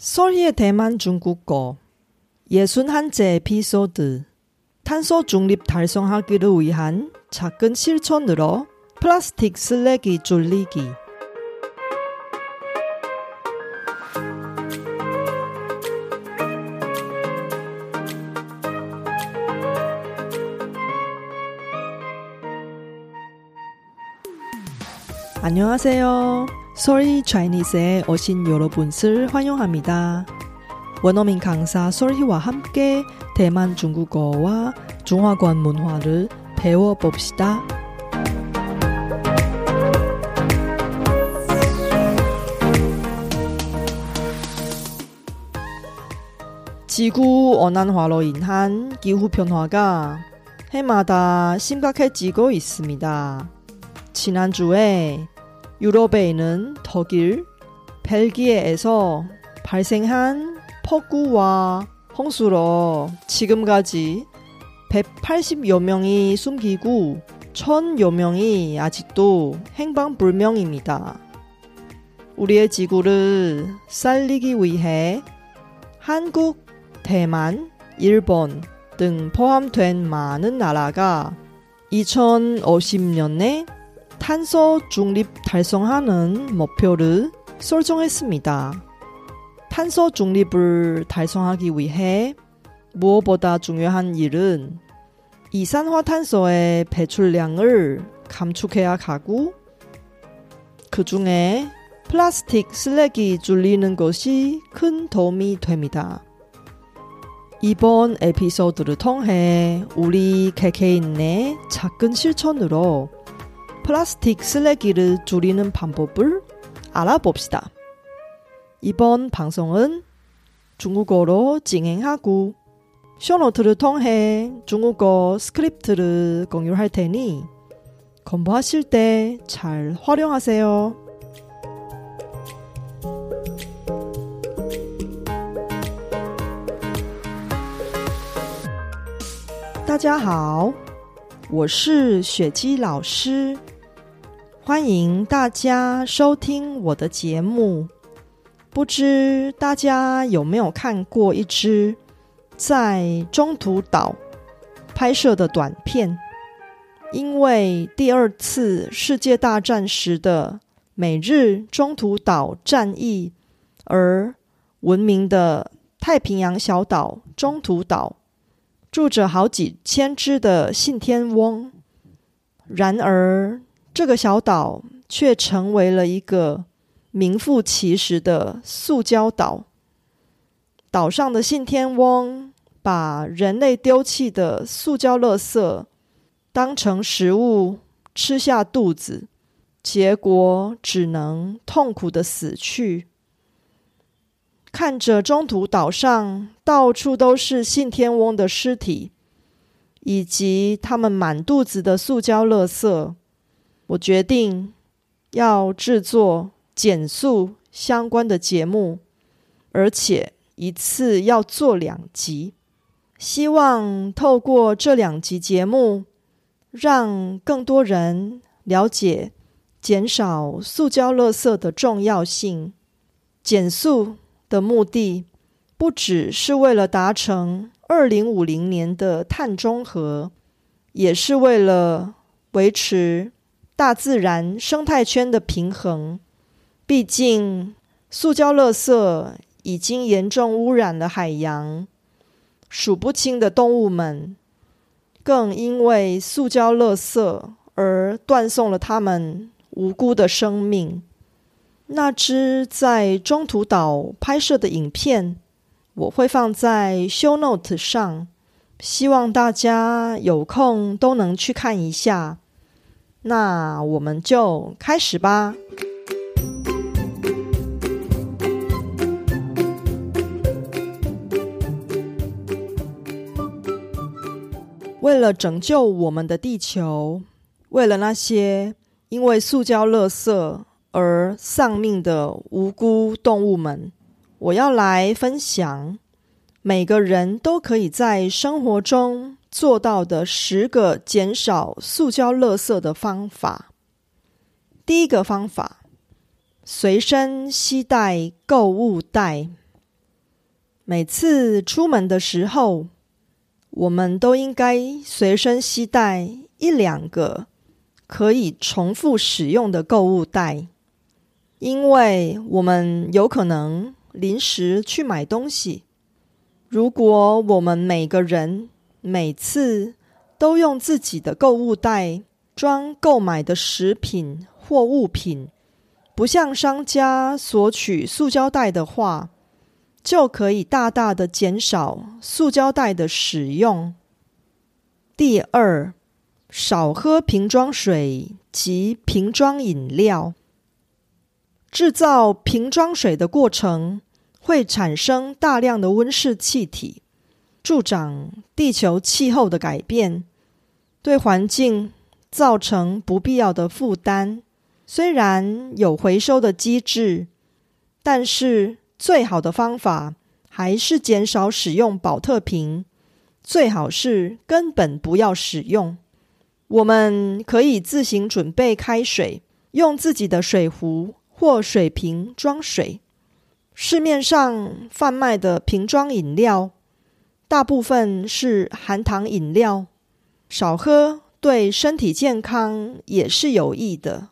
소리의 대만 중국어 61제 에피소드 탄소 중립 달성하기를 위한 작은 실천으로 플라스틱 쓰레기 줄이기 안녕하세요. 소리 차이니스에 오신 여러분을 환영합니다. 원어민 강사 소리와 함께 대만 중국어와 중화권 문화를 배워봅시다. 지구 온난화로 인한 기후 변화가 해마다 심각해지고 있습니다. 지난주에 유럽에 있는 독일, 벨기에에서 발생한 폭우와 홍수로 지금까지 180여 명이 숨기고 1000여 명이 아직도 행방불명입니다. 우리의 지구를 살리기 위해 한국, 대만, 일본 등 포함된 많은 나라가 2050년에 탄소 중립 달성하는 목표를 설정했습니다. 탄소 중립을 달성하기 위해 무엇보다 중요한 일은 이산화탄소의 배출량을 감축해야 하고 그 중에 플라스틱 쓰레기 줄이는 것이 큰 도움이 됩니다. 이번 에피소드를 통해 우리 개개인의 작은 실천으로 플라스틱 쓰레기를 줄이는 방법을 알아봅시다. 이번 방송은 중국어로 진행하고 쇼노트를 통해 중국어 스크립트를 공유할 테니 공부하실 때 잘 활용하세요. 大家好，我是雪姬老师， 欢迎大家收听我的节目。不知大家有没有看过一支在中途岛拍摄的短片？因为第二次世界大战时的美日中途岛战役而闻名的太平洋小岛中途岛。住着好几千只的信天翁，然而这个小岛却成为了一个名副其实的塑胶岛。岛上的信天翁把人类丢弃的塑胶垃圾当成食物吃下肚子，结果只能痛苦的死去。看着中途岛上到处都是信天翁的尸体，以及他们满肚子的塑胶垃圾，我决定要制作减速相关的节目，而且一次要做两集。希望透过这两集节目，让更多人了解减少塑胶垃圾的重要性。减速。的目的不只是为了达成二零五零年的碳中和，也是为了维持大自然生态圈的平衡。毕竟，塑胶垃圾已经严重污染了海洋，数不清的动物们更因为塑胶垃圾而断送了他们无辜的生命。那支在中途岛拍摄的影片，我会放在 Show Note 上，希望大家有空都能去看一下。那我们就开始吧。为了拯救我们的地球，为了那些因为塑胶垃圾。而丧命的无辜动物们，我要来分享每个人都可以在生活中做到的十个减少塑胶垃圾的方法。第一个方法：随身携带购物袋。每次出门的时候，我们都应该随身携带一两个可以重复使用的购物袋，因为我们有可能临时去买东西。如果我们每个人每次都用自己的购物袋装购买的食品或物品，不向商家索取塑胶袋的话，就可以大大的减少塑胶袋的使用。第二，少喝瓶装水及瓶装饮料。制造瓶装水的过程会产生大量的温室气体，助长地球气候的改变，对环境造成不必要的负担。虽然有回收的机制，但是最好的方法还是减少使用保特瓶，最好是根本不要使用。我们可以自行准备开水，用自己的水壶或水瓶装水。市面上贩卖的瓶装饮料，大部分是含糖饮料，少喝对身体健康也是有益的。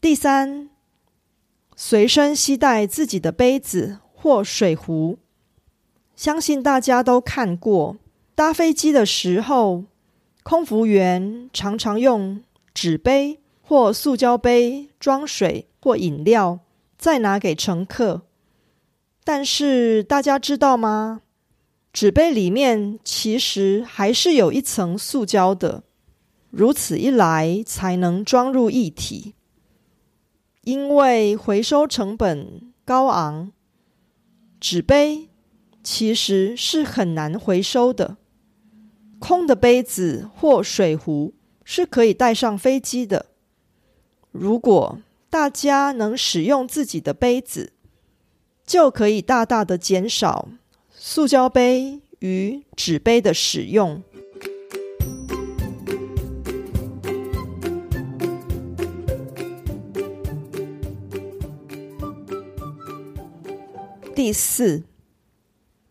第三，随身携带自己的杯子或水壶。相信大家都看过，搭飞机的时候，空服员常常用纸杯或塑胶杯装水或饮料，再拿给乘客。但是大家知道吗？纸杯里面其实还是有一层塑胶的，如此一来才能装入一体。因为回收成本高昂，纸杯其实是很难回收的。空的杯子或水壶是可以带上飞机的。如果大家能使用自己的杯子，就可以大大的减少塑胶杯与纸杯的使用。第四，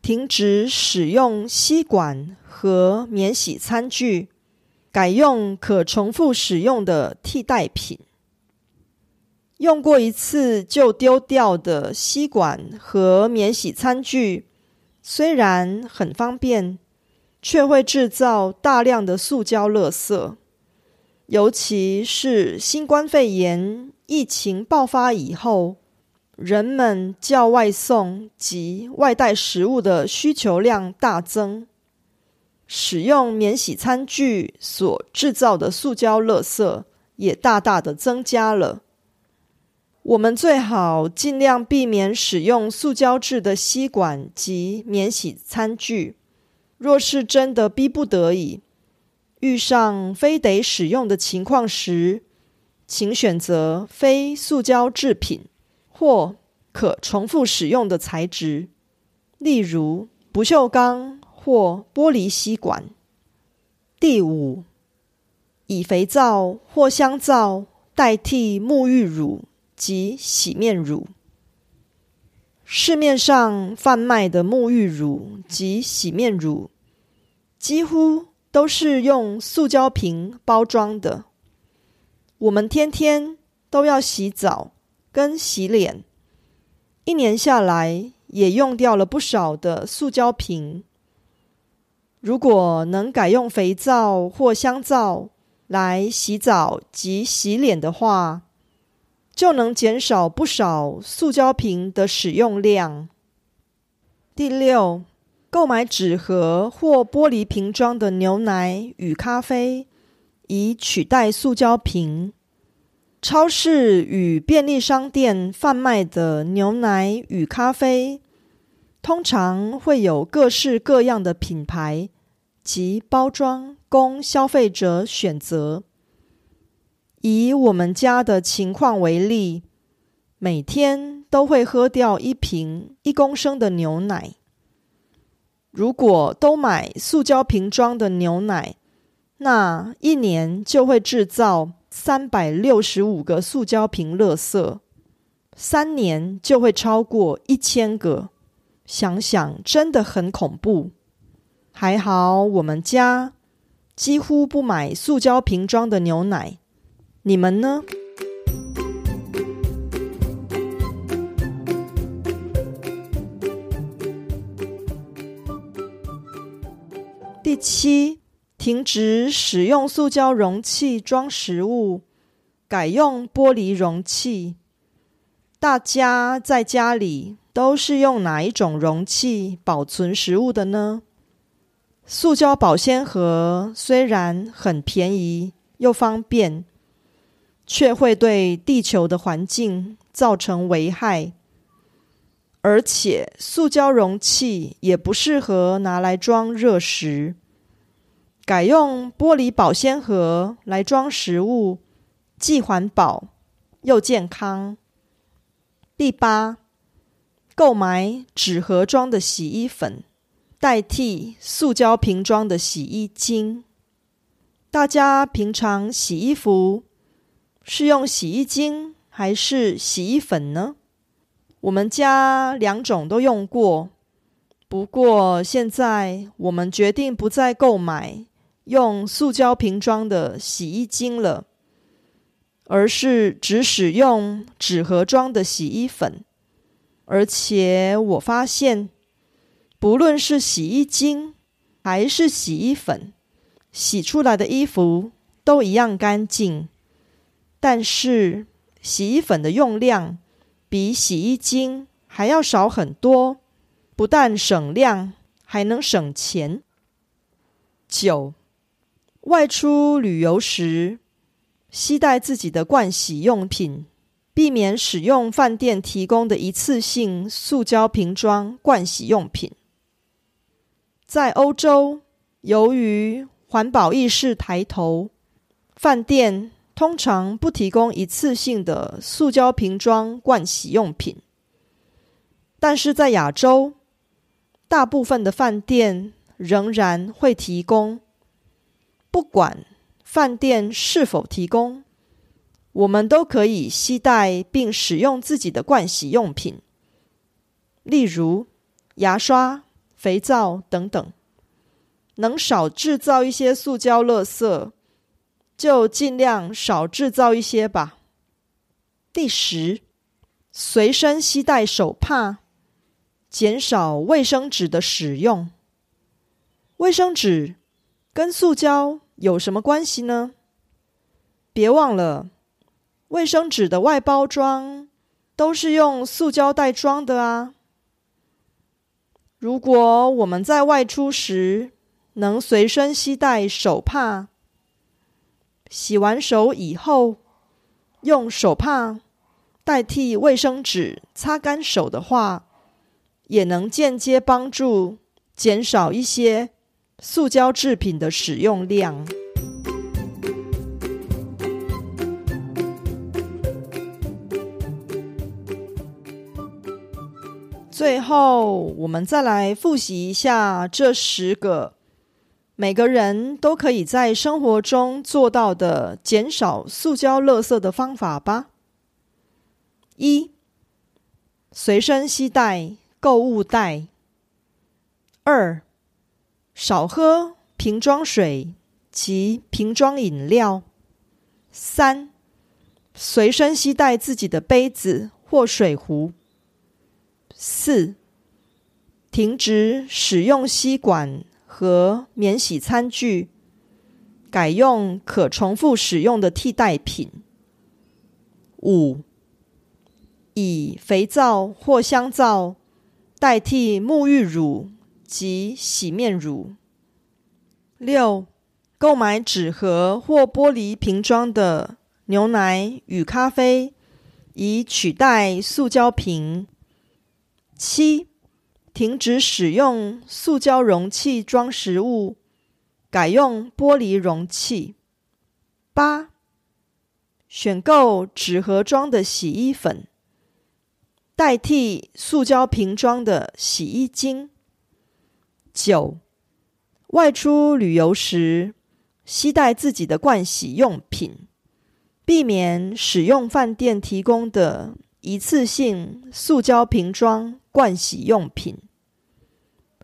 停止使用吸管和免洗餐具，改用可重复使用的替代品。用过一次就丢掉的吸管和免洗餐具，虽然很方便，却会制造大量的塑胶垃圾。尤其是新冠肺炎疫情爆发以后。人们叫外送及外带食物的需求量大增，使用免洗餐具所制造的塑胶垃圾也大大的增加了。我们最好尽量避免使用塑胶制的吸管及免洗餐具。若是真的逼不得已，遇上非得使用的情况时，请选择非塑胶制品。或可重复使用的材质，例如不锈钢或玻璃吸管。第五，以肥皂或香皂代替沐浴乳及洗面乳。市面上贩卖的沐浴乳及洗面乳，几乎都是用塑胶瓶包装的。我们天天都要洗澡。跟洗脸，一年下来也用掉了不少的塑胶瓶。如果能改用肥皂或香皂来洗澡及洗脸的话，就能减少不少塑胶瓶的使用量。第六，购买纸盒或玻璃瓶装的牛奶与咖啡，以取代塑胶瓶。超市与便利商店贩卖的牛奶与咖啡，通常会有各式各样的品牌及包装供消费者选择。以我们家的情况为例，每天都会喝掉一瓶一公升的牛奶。如果都买塑胶瓶装的牛奶，那一年就会制造。三百六十五个塑胶瓶垃圾，三年就会超过一千个。想想真的很恐怖。还好我们家几乎不买塑胶瓶装的牛奶，你们呢？第七，停止使用塑胶容器装食物，改用玻璃容器。大家在家里都是用哪一种容器保存食物的呢？塑胶保鲜盒虽然很便宜又方便，却会对地球的环境造成危害。而且，塑胶容器也不适合拿来装热食，改用玻璃保鲜盒来装食物，既环保又健康。第八，购买纸盒装的洗衣粉，代替塑胶瓶装的洗衣精。大家平常洗衣服是用洗衣精还是洗衣粉呢？我们家两种都用过，不过现在我们决定不再购买用塑胶瓶装的洗衣精了，而是只使用纸盒装的洗衣粉。而且我发现，不论是洗衣精还是洗衣粉，洗出来的衣服都一样干净。但是洗衣粉的用量。比洗衣精还要少很多，不但省量，还能省钱。九，外出旅游时，携带自己的盥洗用品，避免使用饭店提供的一次性塑胶瓶装盥洗用品。在欧洲，由于环保意识抬头，饭店。通常不提供一次性的塑胶瓶装盥洗用品，但是在亚洲，大部分的饭店仍然会提供。不管饭店是否提供，我们都可以携带并使用自己的盥洗用品，例如牙刷、肥皂等等，能少制造一些塑胶垃圾。就尽量少制造一些吧。第十，随身携带手帕，减少卫生纸的使用。卫生纸跟塑胶有什么关系呢？别忘了，卫生纸的外包装都是用塑胶袋装的啊。如果我们在外出时能随身携带手帕，洗完手以后，用手帕代替卫生纸擦干手的话，也能间接帮助减少一些塑胶制品的使用量。最后，我们再来复习一下这十个。每个人都可以在生活中做到的减少塑胶垃圾的方法吧。一、随身携带购物袋。二、少喝瓶装水及瓶装饮料。三、随身携带自己的杯子或水壶。四、停止使用吸管。和免洗餐具，改用可重复使用的替代品。五，以肥皂或香皂代替沐浴乳及洗面乳。六，购买纸盒或玻璃瓶装的牛奶与咖啡，以取代塑胶瓶。七。停止使用塑胶容器装食物，改用玻璃容器。八、选购纸盒装的洗衣粉，代替塑胶瓶装的洗衣精。九、外出旅游时，携带自己的盥洗用品，避免使用饭店提供的一次性塑胶瓶装。盥洗用品。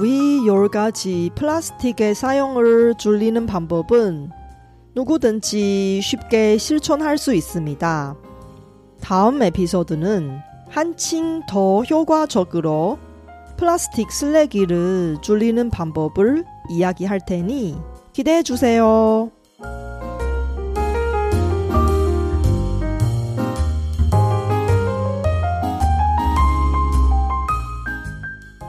위 10가지 플라스틱의 사용을 줄이는 방법은 누구든지 쉽게 실천할 수 있습니다. 다음 에피소드는 한층 더 효과적으로 플라스틱 쓰레기를 줄이는 방법을 이야기할 테니 기대해 주세요.